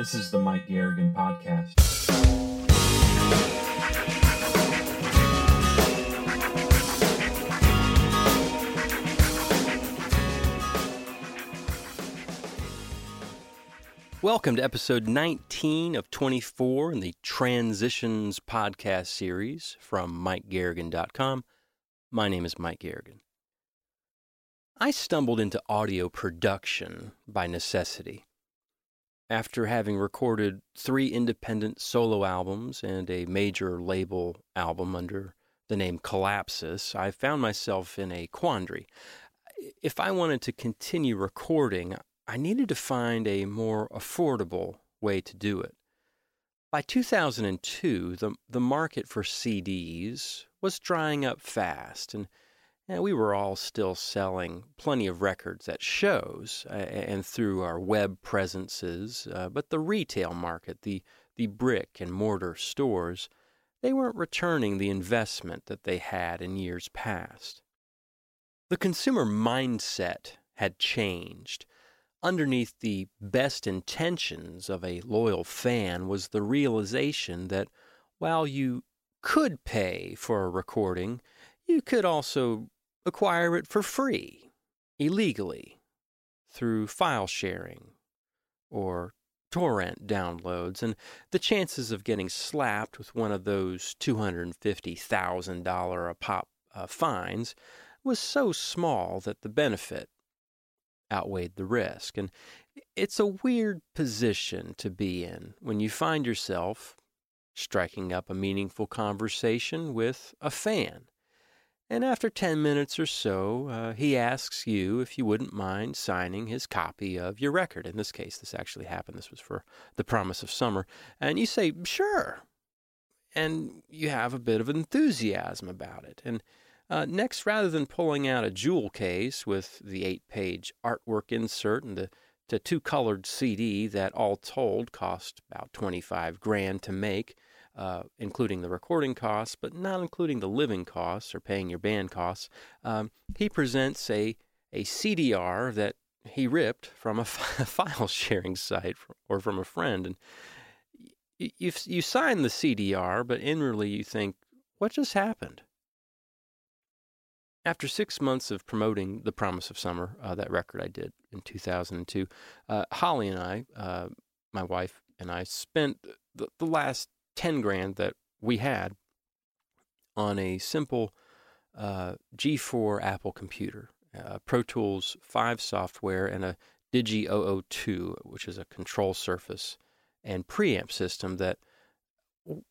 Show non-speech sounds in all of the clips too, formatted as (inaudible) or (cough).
This is the Mike Garrigan Podcast. Welcome to episode 19 of 24 in the Transitions podcast series from MikeGarrigan.com. My name is Mike Garrigan. I stumbled into audio production by necessity. After having recorded three independent solo albums and a major label album under the name Collapsis, I found myself in a quandary. If I wanted to continue recording, I needed to find a more affordable way to do it. By 2002, the, the market for CDs was drying up fast, and, and we were all still selling plenty of records at shows uh, and through our web presences. Uh, but the retail market, the, the brick and mortar stores, they weren't returning the investment that they had in years past. The consumer mindset had changed underneath the best intentions of a loyal fan was the realization that while you could pay for a recording, you could also acquire it for free, illegally, through file sharing or torrent downloads, and the chances of getting slapped with one of those $250,000 a pop uh, fines was so small that the benefit outweighed the risk. And it's a weird position to be in when you find yourself striking up a meaningful conversation with a fan. And after 10 minutes or so, uh, he asks you if you wouldn't mind signing his copy of your record. In this case, this actually happened. This was for The Promise of Summer. And you say, sure. And you have a bit of enthusiasm about it. And uh, next, rather than pulling out a jewel case with the eight page artwork insert and the, the two colored CD that all told cost about 25 grand to make, uh, including the recording costs, but not including the living costs or paying your band costs, um, he presents a, a CDR that he ripped from a (laughs) file sharing site or from a friend. And you, you sign the CDR, but inwardly you think, what just happened? After six months of promoting The Promise of Summer, uh, that record I did in 2002, uh, Holly and I, uh, my wife and I, spent the, the, last 10 grand that we had on a simple uh, G4 Apple computer, uh, Pro Tools 5 software, and a Digi 002, which is a control surface and preamp system that w-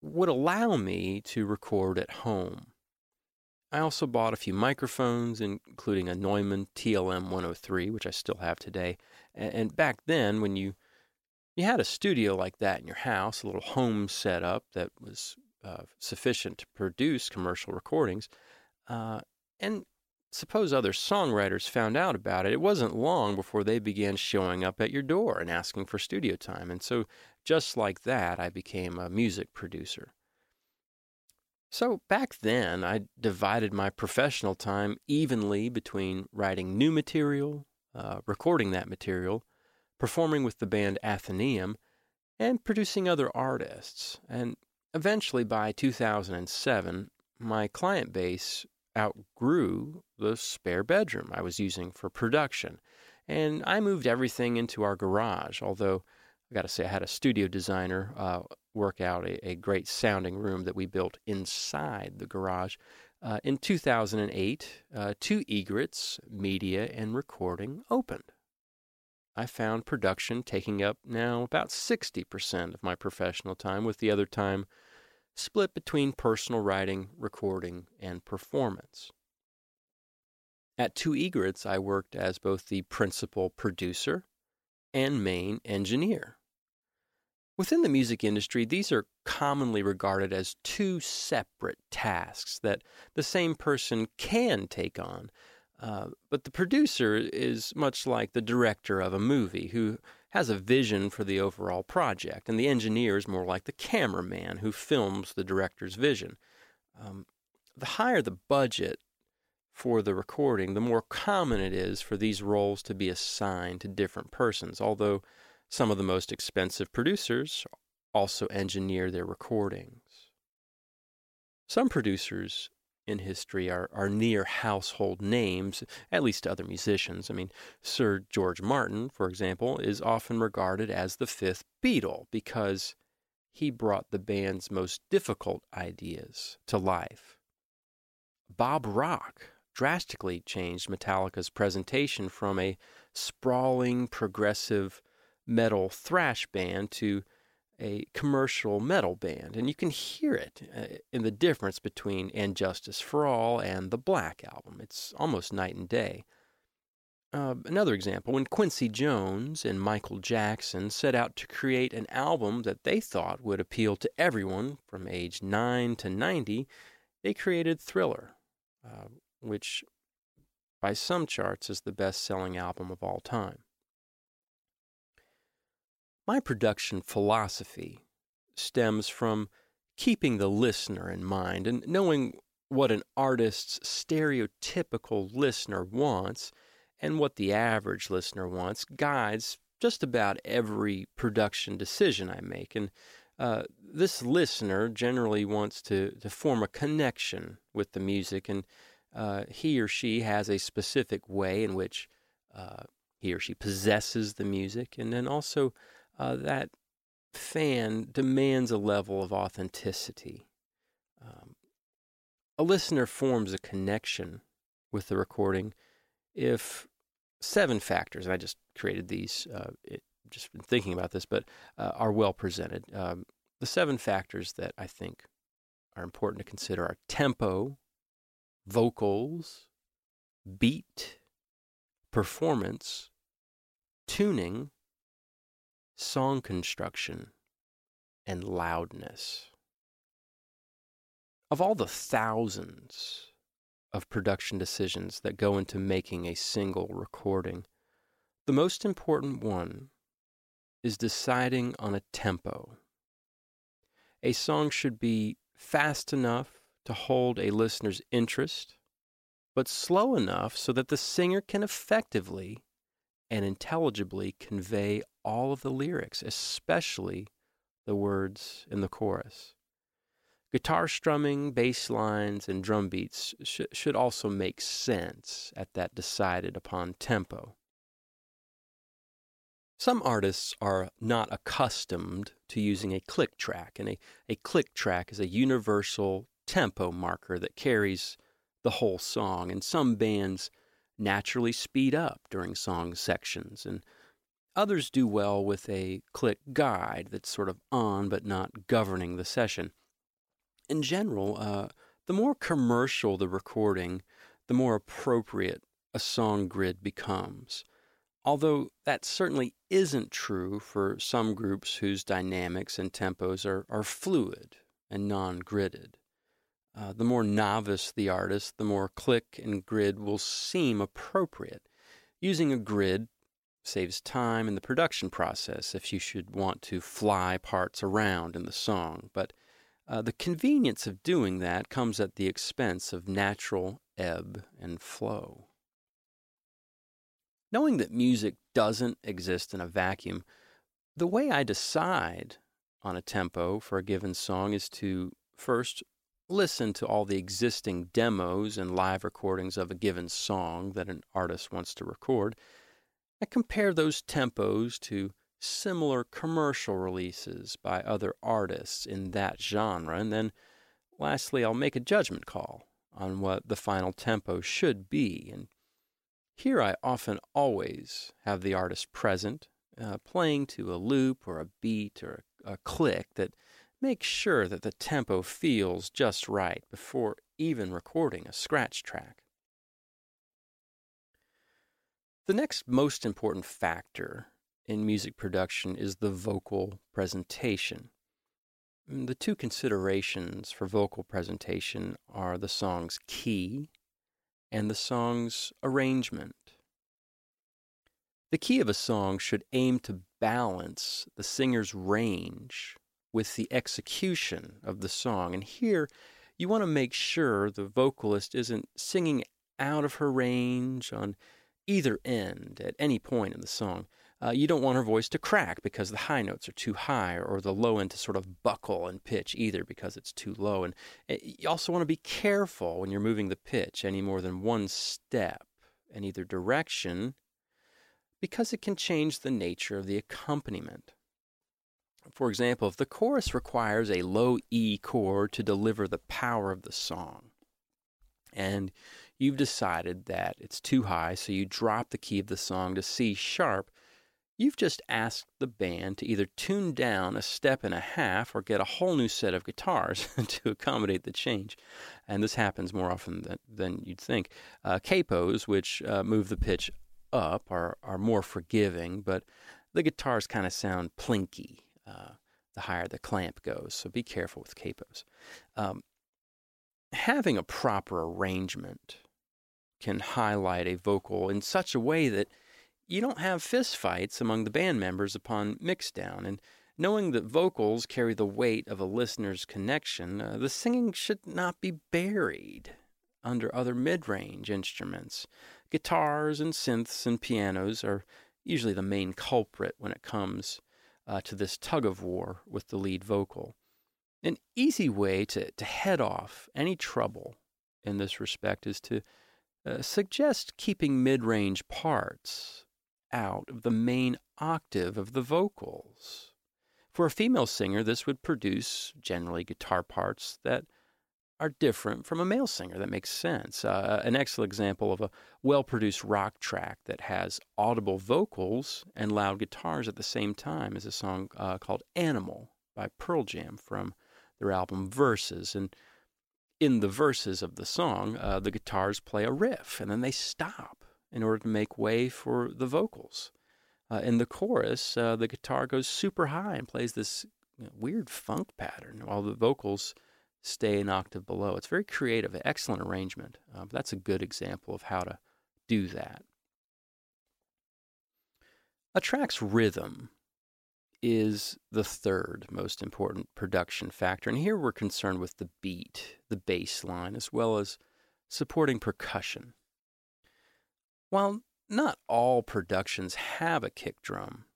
would allow me to record at home I also bought a few microphones, including a Neumann TLM 103, which I still have today. And back then, when you you had a studio like that in your house, a little home setup that was uh, sufficient to produce commercial recordings, uh, and suppose other songwriters found out about it, it wasn't long before they began showing up at your door and asking for studio time. And so, just like that, I became a music producer. So back then, I divided my professional time evenly between writing new material, uh, recording that material, performing with the band Athenaeum, and producing other artists. And eventually, by 2007, my client base outgrew the spare bedroom I was using for production. And I moved everything into our garage, although I got to say, I had a studio designer uh, work out a, a, great sounding room that we built inside the garage. Uh, in 2008, uh, two egrets, media and recording, opened. I found production taking up now about 60% of my professional time, with the other time split between personal writing, recording, and performance. At Two Egrets, I worked as both the principal producer and main engineer. Within the music industry, these are commonly regarded as two separate tasks that the same person can take on. Uh, but the producer is much like the director of a movie who has a vision for the overall project, and the engineer is more like the cameraman who films the director's vision. Um, the higher the budget for the recording, the more common it is for these roles to be assigned to different persons, although Some of the most expensive producers also engineer their recordings. Some producers in history are, are near household names, at least to other musicians. I mean, Sir George Martin, for example, is often regarded as the fifth Beatle because he brought the band's most difficult ideas to life. Bob Rock drastically changed Metallica's presentation from a sprawling, progressive metal thrash band to a commercial metal band. And you can hear it uh, in the difference between And Justice for All and the Black Album. It's almost night and day. Uh, another example when Quincy Jones and Michael Jackson set out to create an album that they thought would appeal to everyone from age 9 to 90, they created Thriller, uh, which by some charts is the best selling album of all time. My production philosophy stems from keeping the listener in mind and knowing what an artist's stereotypical listener wants and what the average listener wants guides just about every production decision I make. And uh, this listener generally wants to, to form a connection with the music, and uh, he or she has a specific way in which uh, he or she possesses the music, and then also uh, that fan demands a level of authenticity. Um, a listener forms a connection with the recording if seven factors, and I just created these, uh, it, just been thinking about this, but uh, are well presented. Um, the seven factors that I think are important to consider are tempo, vocals, beat, performance, tuning, song construction, and loudness. Of all the thousands of production decisions that go into making a single recording, the most important one is deciding on a tempo. A song should be fast enough to hold a listener's interest, but slow enough so that the singer can effectively and intelligibly convey all of the lyrics, especially the words in the chorus. Guitar strumming, bass lines, and drum beats sh- should also make sense at that decided upon tempo. Some artists are not accustomed to using a click track, and a, a click track is a universal tempo marker that carries the whole song. And some bands naturally speed up during song sections, and others do well with a click guide that's sort of on but not governing the session. In general, uh, the more commercial the recording, the more appropriate a song grid becomes. Although that certainly isn't true for some groups whose dynamics and tempos are, are fluid and non gridded. Uh, the more novice the artist, the more click and grid will seem appropriate. Using a grid saves time in the production process if you should want to fly parts around in the song, but uh, the convenience of doing that comes at the expense of natural ebb and flow. Knowing that music doesn't exist in a vacuum, the way I decide on a tempo for a given song is to first listen to all the existing demos and live recordings of a given song that an artist wants to record. I compare those tempos to similar commercial releases by other artists in that genre, and then lastly, I'll make a judgment call on what the final tempo should be. And here I often always have the artist present, uh, playing to a loop or a beat or a, a click that makes sure that the tempo feels just right before even recording a scratch track. The next most important factor in music production is the vocal presentation. Mm, the two considerations for vocal presentation are the song's key and the song's arrangement. The key of a song should aim to balance the singer's range with the execution of the song. And here, you want to make sure the vocalist isn't singing out of her range on either end at any point in the song. Uh, you don't want her voice to crack because the high notes are too high, or the low end to sort of buckle and pitch either because it's too low. And eh, you also want to be careful when you're moving the pitch any more than one step in either direction because it can change the nature of the accompaniment. For example, if the chorus requires a low E chord to deliver the power of the song, and you've decided that it's too high, so you drop the key of the song to C sharp, You've just asked the band to either tune down a step and a half or get a whole new set of guitars (laughs) to accommodate the change. And this happens more often than, than you'd think. Uh, capos, which uh, move the pitch up, are, are more forgiving, but the guitars kind of sound plinky uh, the higher the clamp goes. So be careful with capos. Um, having a proper arrangement can highlight a vocal in such a way that you don't have fistfights among the band members upon mixdown, and knowing that vocals carry the weight of a listener's connection, uh, the singing should not be buried under other mid range instruments. Guitars and synths and pianos are usually the main culprit when it comes uh, to this tug of war with the lead vocal. An easy way to, to head off any trouble in this respect is to uh, suggest keeping mid range parts out of the main octave of the vocals. For a female singer, this would produce generally guitar parts that are different from a male singer. That makes sense. Uh, an excellent example of a well produced rock track that has audible vocals and loud guitars at the same time is a song uh, called Animal by Pearl Jam from their album Verses. And in the verses of the song, uh, the guitars play a riff and then they stop in order to make way for the vocals. Uh, in the chorus, uh, the guitar goes super high and plays this you know, weird funk pattern while the vocals stay an octave below. It's very creative, excellent arrangement. Uh, that's a good example of how to do that. A track's rhythm is the third most important production factor. And here we're concerned with the beat, the bass line, as well as supporting percussion. While not all productions have a kick drum,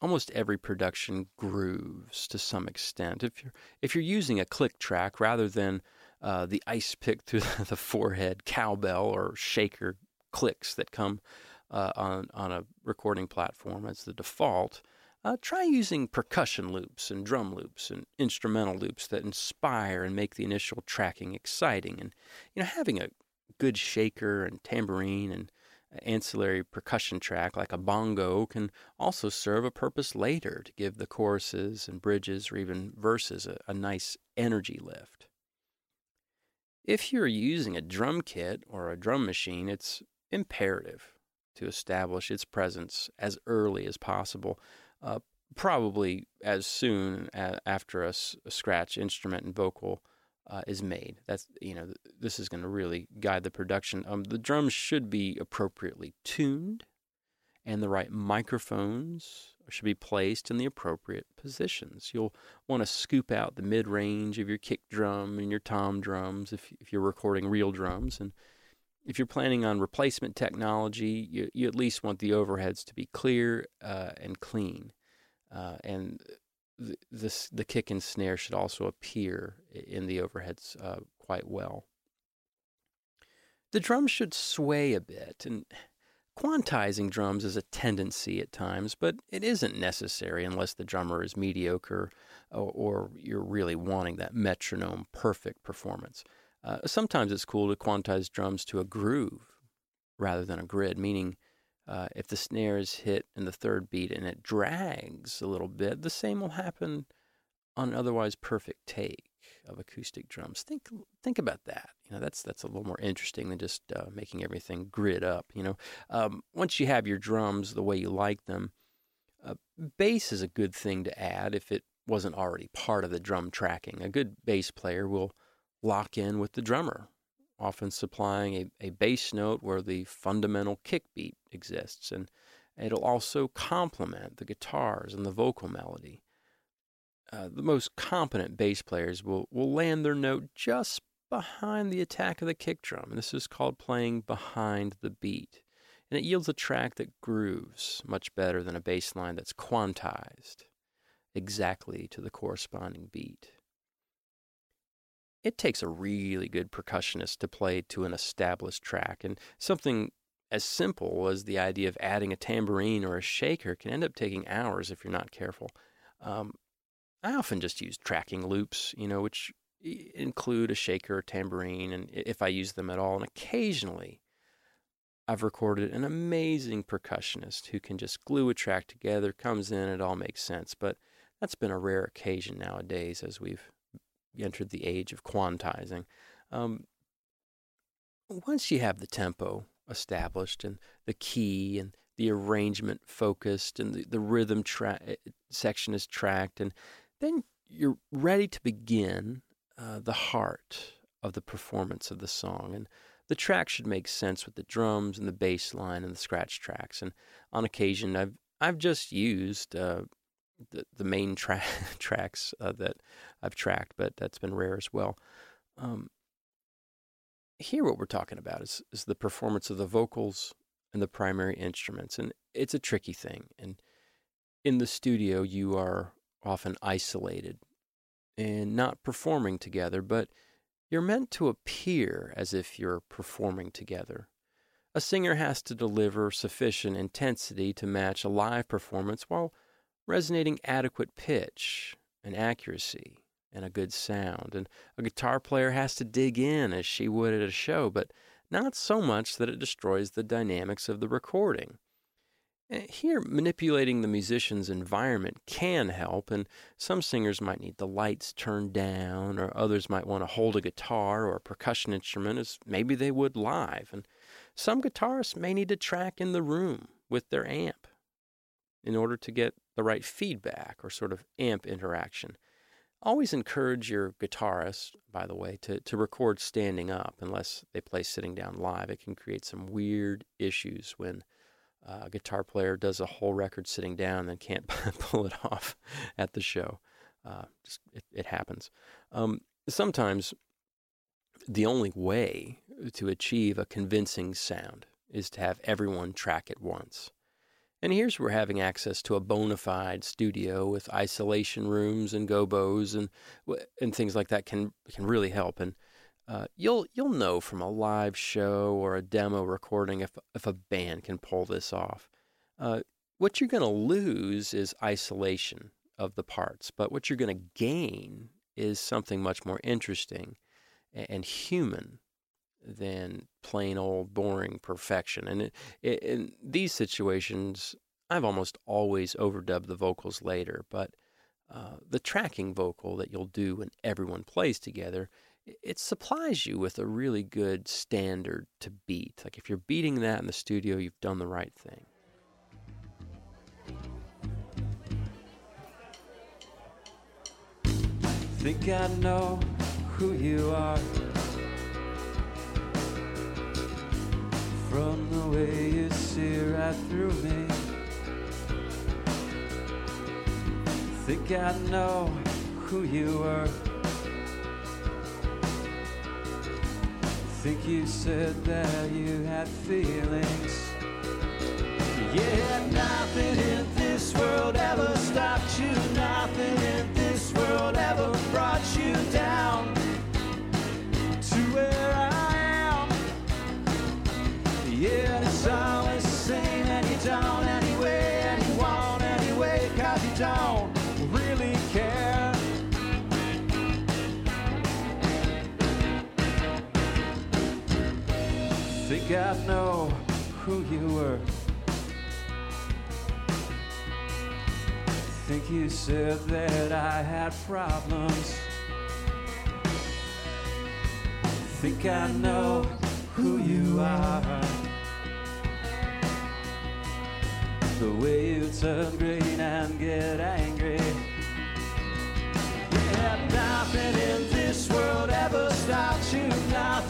almost every production grooves to some extent. If you're if you're using a click track rather than uh, the ice pick through (laughs) the forehead cowbell or shaker clicks that come uh, on on a recording platform as the default, uh, try using percussion loops and drum loops and instrumental loops that inspire and make the initial tracking exciting. And you know, having a good shaker and tambourine and ancillary percussion track like a bongo can also serve a purpose later to give the choruses and bridges or even verses a, a nice energy lift. If you're using a drum kit or a drum machine, it's imperative to establish its presence as early as possible, uh, probably as soon after a, scratch instrument and vocal uh, is made. That's you know this is going to really guide the production. Um, the drums should be appropriately tuned, and the right microphones should be placed in the appropriate positions. You'll want to scoop out the mid range of your kick drum and your tom drums if if you're recording real drums and. If you're planning on replacement technology, you, you at least want the overheads to be clear uh, and clean. Uh, and the, this, the kick and snare should also appear in the overheads uh, quite well. The drums should sway a bit, and quantizing drums is a tendency at times, but it isn't necessary unless the drummer is mediocre or, or you're really wanting that metronome perfect performance. Uh, sometimes it's cool to quantize drums to a groove rather than a grid, meaning uh, if the snare is hit in the third beat and it drags a little bit, the same will happen on an otherwise perfect take of acoustic drums. Think think about that. You know, that's that's a little more interesting than just uh, making everything grid up. You know, um, once you have your drums the way you like them, uh, bass is a good thing to add if it wasn't already part of the drum tracking. A good bass player will lock in with the drummer often supplying a, a bass note where the fundamental kick beat exists, and it'll also complement the guitars and the vocal melody. Uh, the most competent bass players will, will land their note just behind the attack of the kick drum, and this is called playing behind the beat. and it yields a track that grooves much better than a bass line that's quantized exactly to the corresponding beat. It takes a really good percussionist to play to an established track, and something as simple as the idea of adding a tambourine or a shaker can end up taking hours if you're not careful. Um, I often just use tracking loops, you know, which include a shaker or tambourine, and if I use them at all. And occasionally, I've recorded an amazing percussionist who can just glue a track together, comes in, it all makes sense. But that's been a rare occasion nowadays as we've entered the age of quantizing. Um, once you have the tempo established and the key and the arrangement focused and the, the rhythm tra- eh, section is tracked, and then you're ready to begin uh, the heart of the performance of the song. And the track should make sense with the drums and the bass line and the scratch tracks. And on occasion, I've I've just used uh, the the main tra- (laughs) tracks uh, that I've tracked, but that's been rare as well. Um, here, what we're talking about is is the performance of the vocals and the primary instruments, and it's a tricky thing. And in the studio, you are often isolated and not performing together, but you're meant to appear as if you're performing together. A singer has to deliver sufficient intensity to match a live performance while resonating adequate pitch and accuracy and a good sound. And a guitar player has to dig in as she would at a show, but not so much that it destroys the dynamics of the recording. Eh, here, manipulating the musician's environment can help, and some singers might need the lights turned down, or others might want to hold a guitar or a percussion instrument as maybe they would live. And some guitarists may need to track in the room with their amp in order to get the right feedback or sort of amp interaction. Always encourage your guitarist, by the way, to, to record standing up unless they play sitting down live. It can create some weird issues when uh, a guitar player does a whole record sitting down and then can't (laughs) pull it off at the show. Uh, just, it, it, happens. Um, sometimes the only way to achieve a convincing sound is to have everyone track at once. And here's where having access to a bona fide studio with isolation rooms and gobos and and things like that can can really help. And uh, you'll you'll know from a live show or a demo recording if if a band can pull this off. Uh, what you're going to lose is isolation of the parts, but what you're going to gain is something much more interesting and, and human than plain old boring perfection. And it, it, in these situations, I've almost always overdubbed the vocals later, but uh, the tracking vocal that you'll do when everyone plays together, it supplies you with a really good standard to beat. Like if you're beating that in the studio, you've done the right thing. I think I know who you are from the way you see right through me. Think I know who you were. Think you said that you had feelings. Yeah, nothing I know who you were. Think you said that I had problems. I Think I know who you are. The way you turn green and get angry. Yeah, nothing in this world ever stopped you. Nothing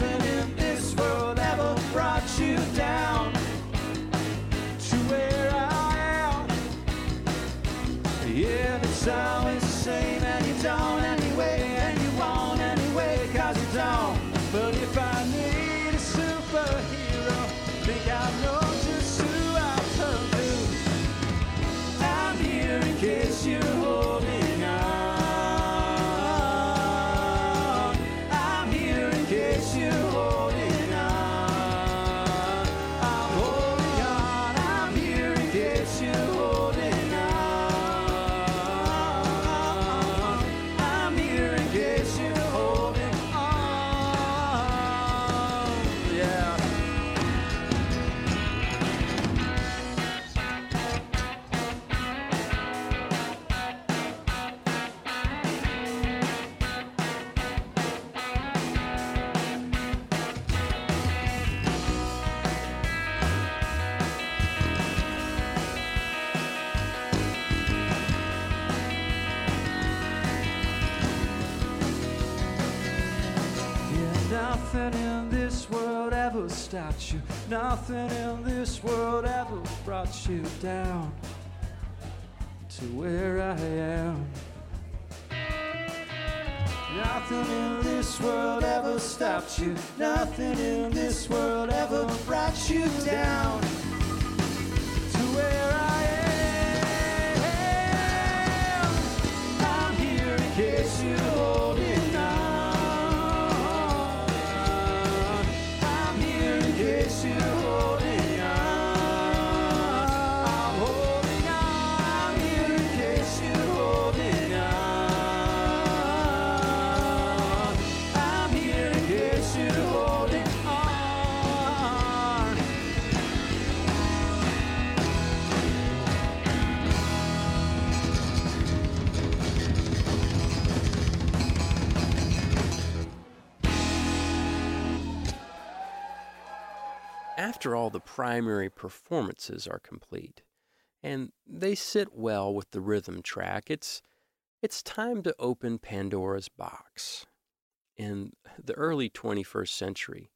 Nothing in this world ever stopped you. Nothing in this world ever brought you down to where I am. Nothing in this world ever stopped you. Nothing in this world ever brought you down to where After all the primary performances are complete, and they sit well with the rhythm track, it's it's time to open Pandora's box. In the early 21st century,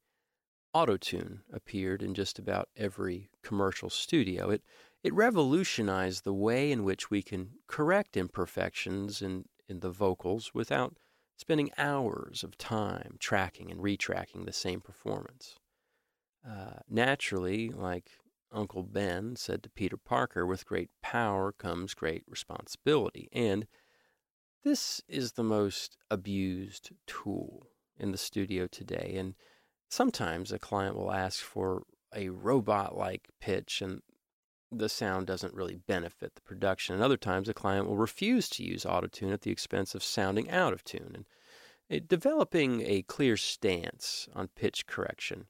autotune appeared in just about every commercial studio. It it revolutionized the way in which we can correct imperfections in, in the vocals without spending hours of time tracking and retracking the same performance. Uh, naturally, like Uncle Ben said to Peter Parker, with great power comes great responsibility. And this is the most abused tool in the studio today. And sometimes a client will ask for a robot like pitch, and the sound doesn't really benefit the production. And other times, a client will refuse to use autotune at the expense of sounding out of tune. And it, developing a clear stance on pitch correction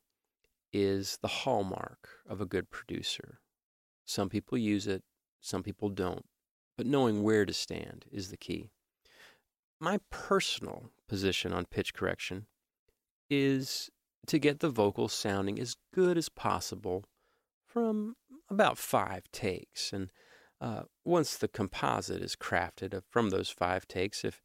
is the hallmark of a good producer. Some people use it, some people don't, but knowing where to stand is the key. My personal position on pitch correction is to get the vocal sounding as good as possible from about five takes. And uh, once the composite is crafted from those five takes, if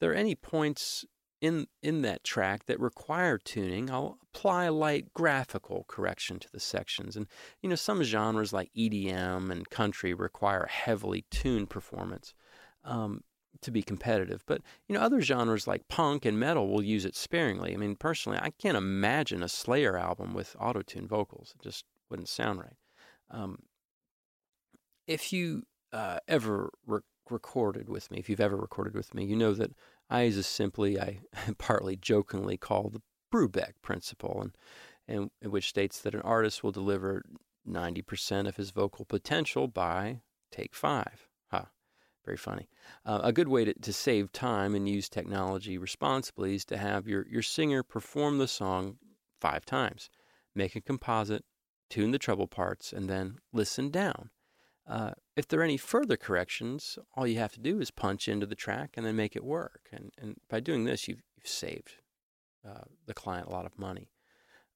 there are any points in in that track that require tuning, I'll apply light graphical correction to the sections. And you know, some genres like EDM and country require heavily tuned performance um, to be competitive. But you know, other genres like punk and metal will use it sparingly. I mean, personally, I can't imagine a Slayer album with auto-tuned vocals. It just wouldn't sound right. Um, if you uh, ever re- recorded with me, if you've ever recorded with me, you know that I simply, I (laughs) partly jokingly call the Brubeck principle, and, and, which states that an artist will deliver 90% of his vocal potential by take five. Ha, very funny. Uh, a good way to, to save time and use technology responsibly is to have your, your singer perform the song five times. Make a composite, tune the treble parts, and then listen down. Uh, if there are any further corrections, all you have to do is punch into the track and then make it work. And, and by doing this, you've, you've saved uh, the client a lot of money.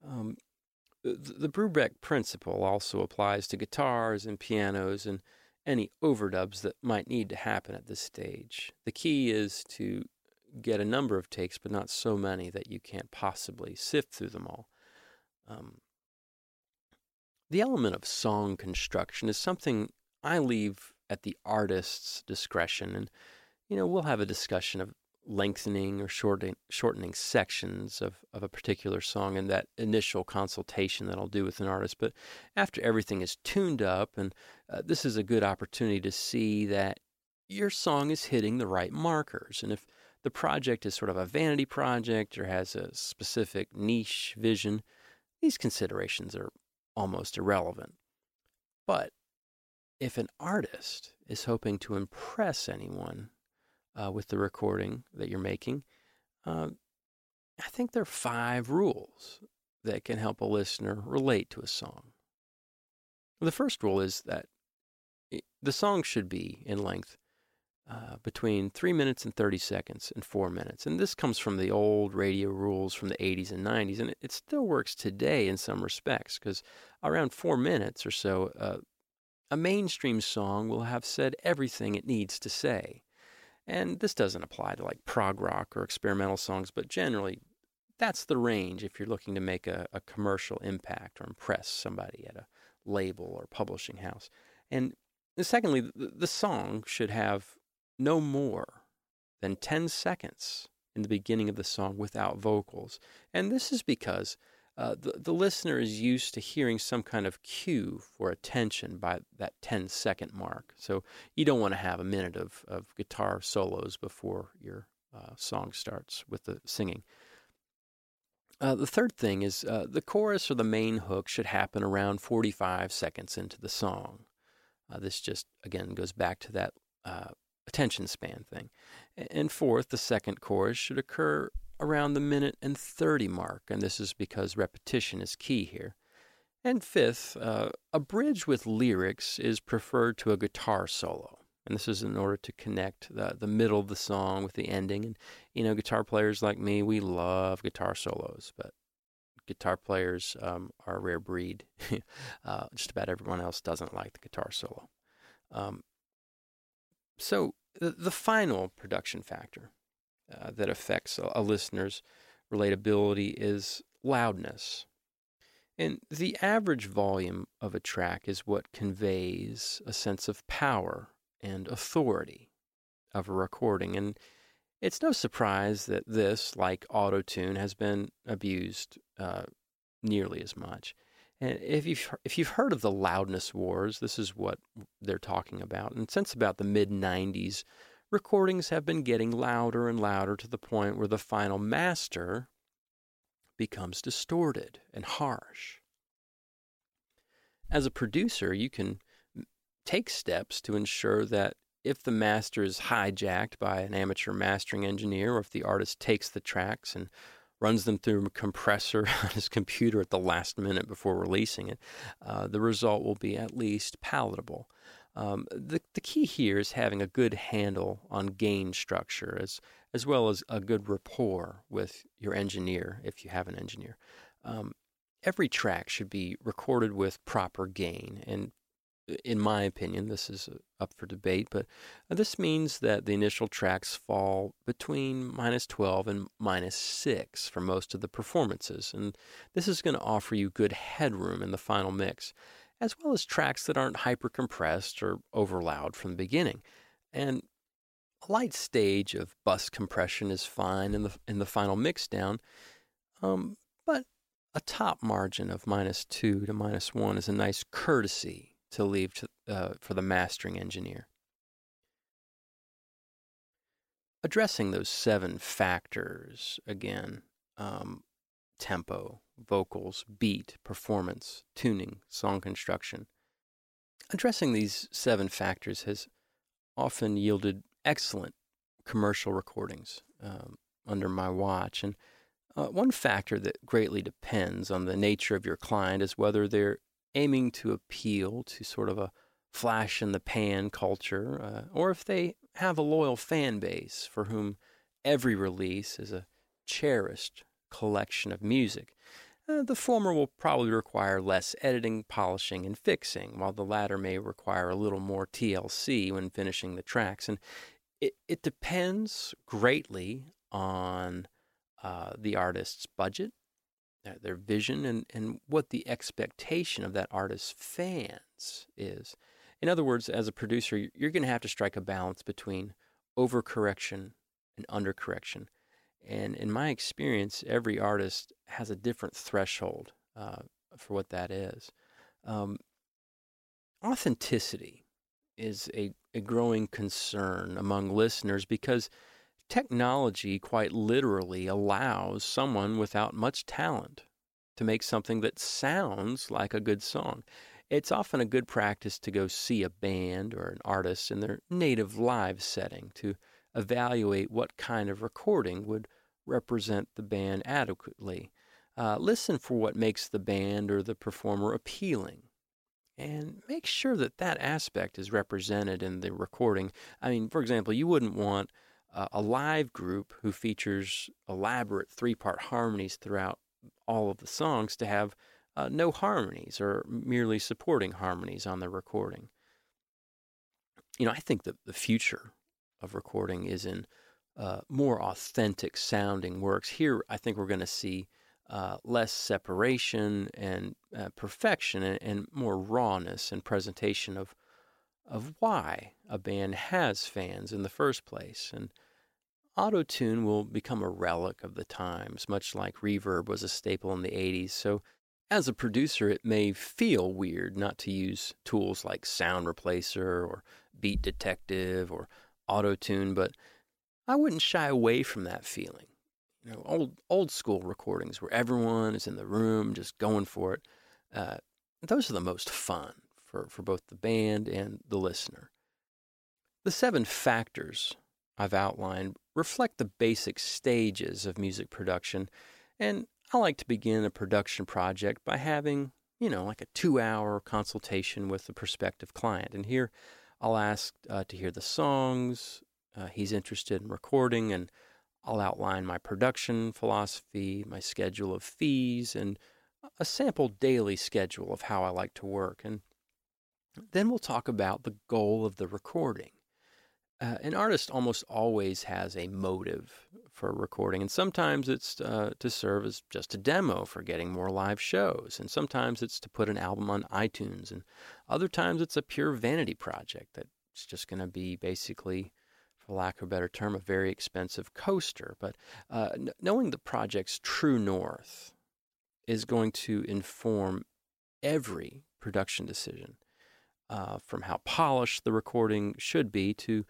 Um, the, the Brubeck principle also applies to guitars and pianos and any overdubs that might need to happen at this stage. The key is to get a number of takes, but not so many that you can't possibly sift through them all. Um, the element of song construction is something I leave at the artist's discretion. And, you know, we'll have a discussion of lengthening or shortening, shortening sections of, of a particular song in that initial consultation that I'll do with an artist. But after everything is tuned up, and uh, this is a good opportunity to see that your song is hitting the right markers. And if the project is sort of a vanity project or has a specific niche vision, these considerations are almost irrelevant. But if an artist is hoping to impress anyone uh, with the recording that you're making, uh, I think there are five rules that can help a listener relate to a song. The first rule is that the song should be in length uh, between three minutes and 30 seconds and four minutes. And this comes from the old radio rules from the 80s and 90s, and it, it still works today in some respects because around four minutes or so, uh, a mainstream song will have said everything it needs to say. And this doesn't apply to like prog rock or experimental songs, but generally that's the range if you're looking to make a, a commercial impact or impress somebody at a label or publishing house. And secondly, the, the song should have no more than 10 seconds in the beginning of the song without vocals. And this is because uh, the, the listener is used to hearing some kind of cue for attention by that 10 second mark. So you don't want to have a minute of, of guitar solos before your uh, song starts with the singing. Uh, the third thing is uh, the chorus or the main hook should happen around 45 seconds into the song. Uh, this just, again, goes back to that uh, attention span thing. And fourth, the second chorus should occur around the minute and 30 mark, and this is because repetition is key here. And fifth, uh, a bridge with lyrics is preferred to a guitar solo. And this is in order to connect the, the middle of the song with the ending. And, you know, guitar players like me, we love guitar solos, but guitar players um, are a rare breed. (laughs) uh, just about everyone else doesn't like the guitar solo. Um, so, the, the, final production factor uh, that affects a, a listener's relatability is loudness. And the average volume of a track is what conveys a sense of power and authority of a recording. And it's no surprise that this, like autotune, has been abused uh, nearly as much. And if you've if you've heard of the loudness wars, this is what they're talking about. And since about the mid '90s, recordings have been getting louder and louder to the point where the final master becomes distorted and harsh. As a producer, you can take steps to ensure that if the master is hijacked by an amateur mastering engineer, or if the artist takes the tracks and runs them through a compressor (laughs) on his computer at the last minute before releasing it, uh, the result will be at least palatable. Um, the, the key here is having a good handle on gain structure as, as well as a good rapport with your engineer if you have an engineer. Um, every track should be recorded with proper gain, and in my opinion, this is uh, up for debate, but uh, this means that the initial tracks fall between minus 12 and minus 6 for most of the performances. And this is going to offer you good headroom in the final mix, as well as tracks that aren't hyper compressed or over loud from the beginning. And a light stage of bus compression is fine in the, in the final mix down, um, but a top margin of minus 2 to minus 1 is a nice courtesy to leave to, uh, for the mastering engineer. Addressing those seven factors again um, tempo, vocals, beat, performance, tuning, song construction. Addressing these seven factors has often yielded excellent commercial recordings um, under my watch. And uh, one factor that greatly depends on the nature of your client is whether they're aiming to appeal to sort of a flash in the pan culture, uh, or if they have a loyal fan base for whom every release is a cherished collection of music. Uh, the former will probably require less editing, polishing, and fixing, while the latter may require a little more TLC when finishing the tracks. And it, it depends greatly on uh, the artist's budget their vision and, and what the expectation of that artist's fans is. In other words, as a producer, you're going to have to strike a balance between overcorrection and undercorrection. And in my experience, every artist has a different threshold uh, for what that is. Um, authenticity is a, a growing concern among listeners because Technology quite literally allows someone without much talent to make something that sounds like a good song. It's often a good practice to go see a band or an artist in their native live setting to evaluate what kind of recording would represent the band adequately. Uh, listen for what makes the band or the performer appealing and make sure that that aspect is represented in the recording. I mean, for example, you wouldn't want uh, a live group who features elaborate three part harmonies throughout all of the songs to have uh, no harmonies or merely supporting harmonies on the recording. You know, I think that the future of recording is in uh, more authentic sounding works. Here, I think we're going to see uh, less separation and uh, perfection and, and, more rawness and presentation of of why a band has fans in the first place. And auto tune will become a relic of the times, much like reverb was a staple in the 80s. So, as a producer, it may feel weird not to use tools like Sound Replacer or Beat Detective or Auto Tune, but I wouldn't shy away from that feeling. You know, old old school recordings where everyone is in the room just going for it. Uh, those are the most fun for, for both the band and the listener. The seven factors I've outlined reflect the basic stages of music production, and I like to begin a production project by having, you know, like a two hour consultation with a prospective client. And here I'll ask uh, to hear the songs uh, he's interested in recording, and I'll outline my production philosophy, my schedule of fees, and a sample daily schedule of how I like to work. And then we'll talk about the goal of the recording. Uh, an artist almost always has a motive for recording, and sometimes it's uh, to serve as just a demo for getting more live shows, and sometimes it's to put an album on iTunes, and other times it's a pure vanity project that's just going to be basically, for lack of a better term, a very expensive coaster. But uh, n- knowing the project's true north is going to inform every production decision uh, from how polished the recording should be to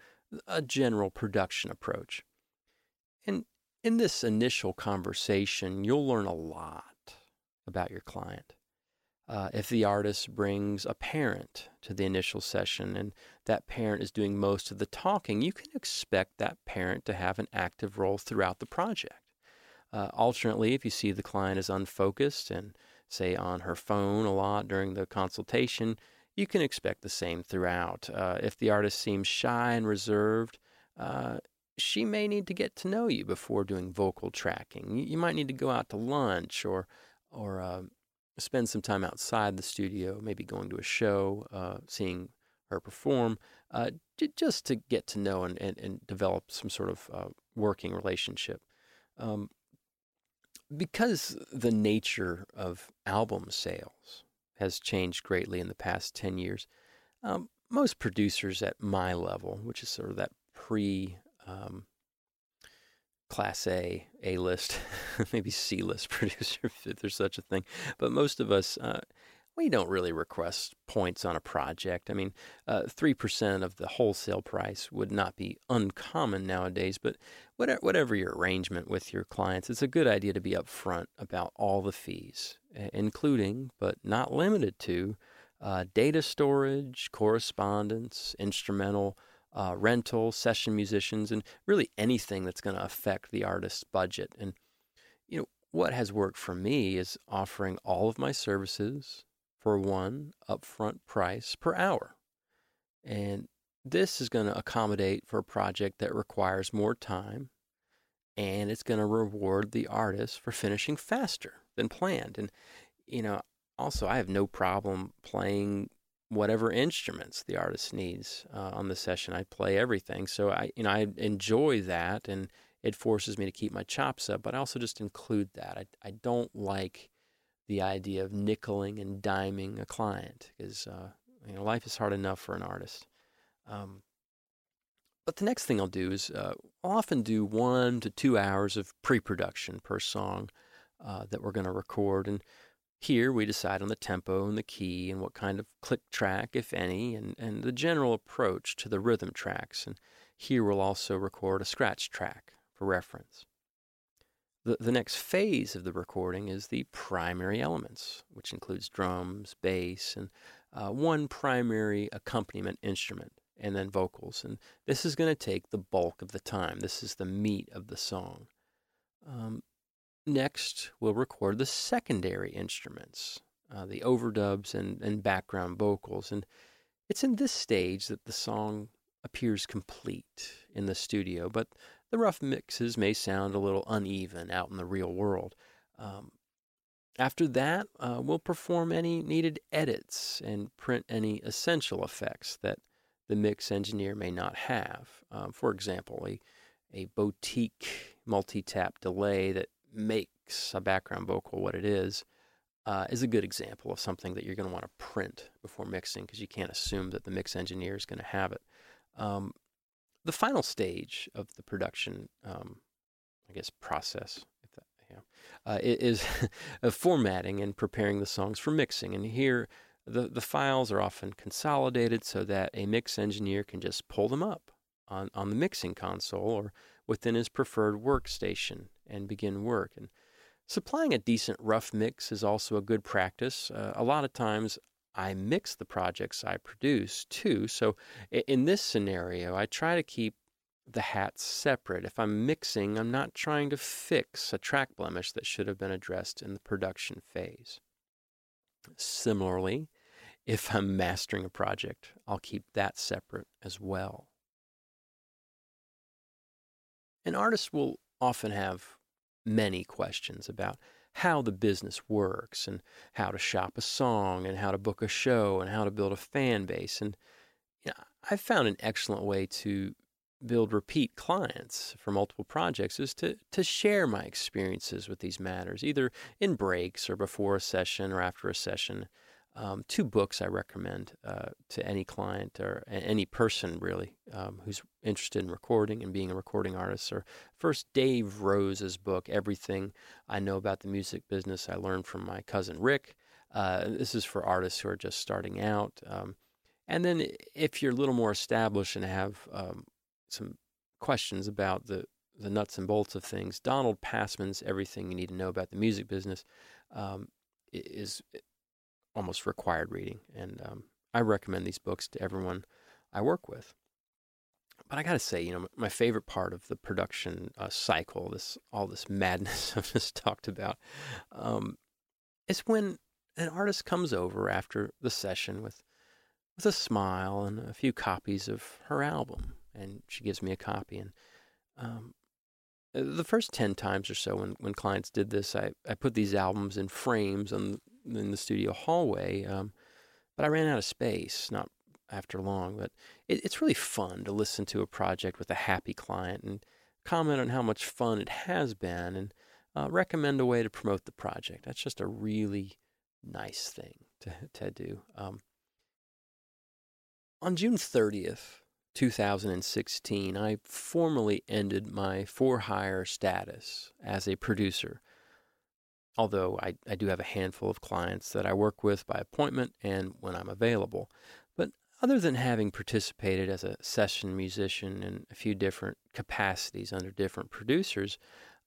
a general production approach. And in this initial conversation, you'll learn a lot about your client. Uh, if the artist brings a parent to the initial session and that parent is doing most of the talking, you can expect that parent to have an active role throughout the project. Uh, alternately, if you see the client is unfocused and, say, on her phone a lot during the consultation, you can expect the same throughout. Uh, if the artist seems shy and reserved, uh, she may need to get to know you before doing vocal tracking. You, might need to go out to lunch or or uh, spend some time outside the studio, maybe going to a show, uh, seeing her perform, uh, just to get to know and, and, and develop some sort of uh, working relationship. Um, because the nature of album sales has changed greatly in the past 10 years. Um, most producers at my level, which is sort of that pre um, class A, A list, (laughs) maybe C list (laughs) producer, if there's such a thing. But most of us, uh, we don't really request points on a project. I mean, uh, 3% of the wholesale price would not be uncommon nowadays, but whatever, whatever your arrangement with your clients, it's a good idea to be upfront about all the fees, including, but not limited to, uh, data storage, correspondence, instrumental, uh, rental, session musicians, and really anything that's going to affect the artist's budget. And, you know, what has worked for me is offering all of my services for one upfront price per hour. And this is going to accommodate for a project that requires more time and it's going to reward the artist for finishing faster than planned. And, you know, also, I have no problem playing whatever instruments the artist needs uh, on the session. I play everything. So I, you know, I enjoy that and it forces me to keep my chops up, but I also just include that. I, I don't like the idea of nickeling and diming a client because uh, you know life is hard enough for an artist. Um, but the next thing I'll do is uh, I'll often do one to two hours of pre-production per song uh, that we're going to record, and here we decide on the tempo and the key and what kind of click track, if any, and, and the general approach to the rhythm tracks. And here we'll also record a scratch track for reference. The, the next phase of the recording is the primary elements, which includes drums, bass, and uh, one primary accompaniment instrument, and then vocals. And this is going to take the bulk of the time. This is the meat of the song. Um, next, we'll record the secondary instruments, uh, the overdubs and, and background vocals. And it's in this stage that the song appears complete in the studio, but the rough mixes may sound a little uneven out in the real world. Um, after that, uh, we'll perform any needed edits and print any essential effects that the mix engineer may not have. Um, for example, a, a boutique multi-tap delay that makes a background vocal what it is, uh, is a good example of something that you're going to want to print before mixing because you can't assume that the mix engineer is going to have it. Um, the final stage of the production, um, I guess, process that, yeah, uh, is (laughs) formatting and preparing the songs for mixing. And here, the, the files are often consolidated so that a mix engineer can just pull them up on, on the mixing console or within his preferred workstation and begin work. And supplying a decent rough mix is also a good practice. Uh, a lot of times I mix the projects I produce too. So in this scenario, I try to keep the hats separate. If I'm mixing, I'm not trying to fix a track blemish that should have been addressed in the production phase. Similarly, if I'm mastering a project, I'll keep that separate as well. An artist will often have many questions about how the business works and how to shop a song and how to book a show and how to build a fan base. And you know, I've found an excellent way to build repeat clients for multiple projects is to to share my experiences with these matters, either in breaks or before a session or after a session. Um, two books I recommend uh, to any client or any person really um, who's interested in recording and being a recording artist are first Dave Rose's book, Everything I Know About the Music Business I Learned from My Cousin Rick. Uh, this is for artists who are just starting out. Um, and then if you're a little more established and have um, some questions about the the nuts and bolts of things. Donald Passman's "Everything You Need to Know About the Music Business" um, is almost required reading, and um, I recommend these books to everyone I work with. But I got to say, you know, my favorite part of the production uh, cycle, this all this madness (laughs) I've just talked about, um, is when an artist comes over after the session with with a smile and a few copies of her album and she gives me a copy. And um, the first 10 times or so when, when clients did this, I, I put these albums in frames on, in the studio hallway, um, but I ran out of space, not after long. But it, it's really fun to listen to a project with a happy client and comment on how much fun it has been and uh, recommend a way to promote the project. That's just a really nice thing to, to do. Um, on June 30th, 2016, I formally ended my for hire status as a producer. Although I, I do have a handful of clients that I work with by appointment and when I'm available. But other than having participated as a session musician in a few different capacities under different producers,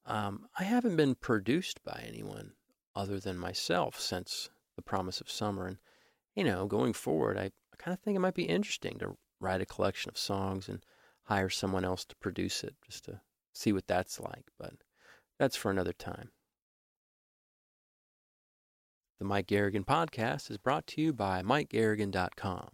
um, I haven't been produced by anyone other than myself since The Promise of Summer. And, you know, going forward, I, I kind of think it might be interesting to write a collection of songs and hire someone else to produce it just to see what that's like. But that's for another time. The Mike Garrigan podcast is brought to you by MikeGarrigan.com.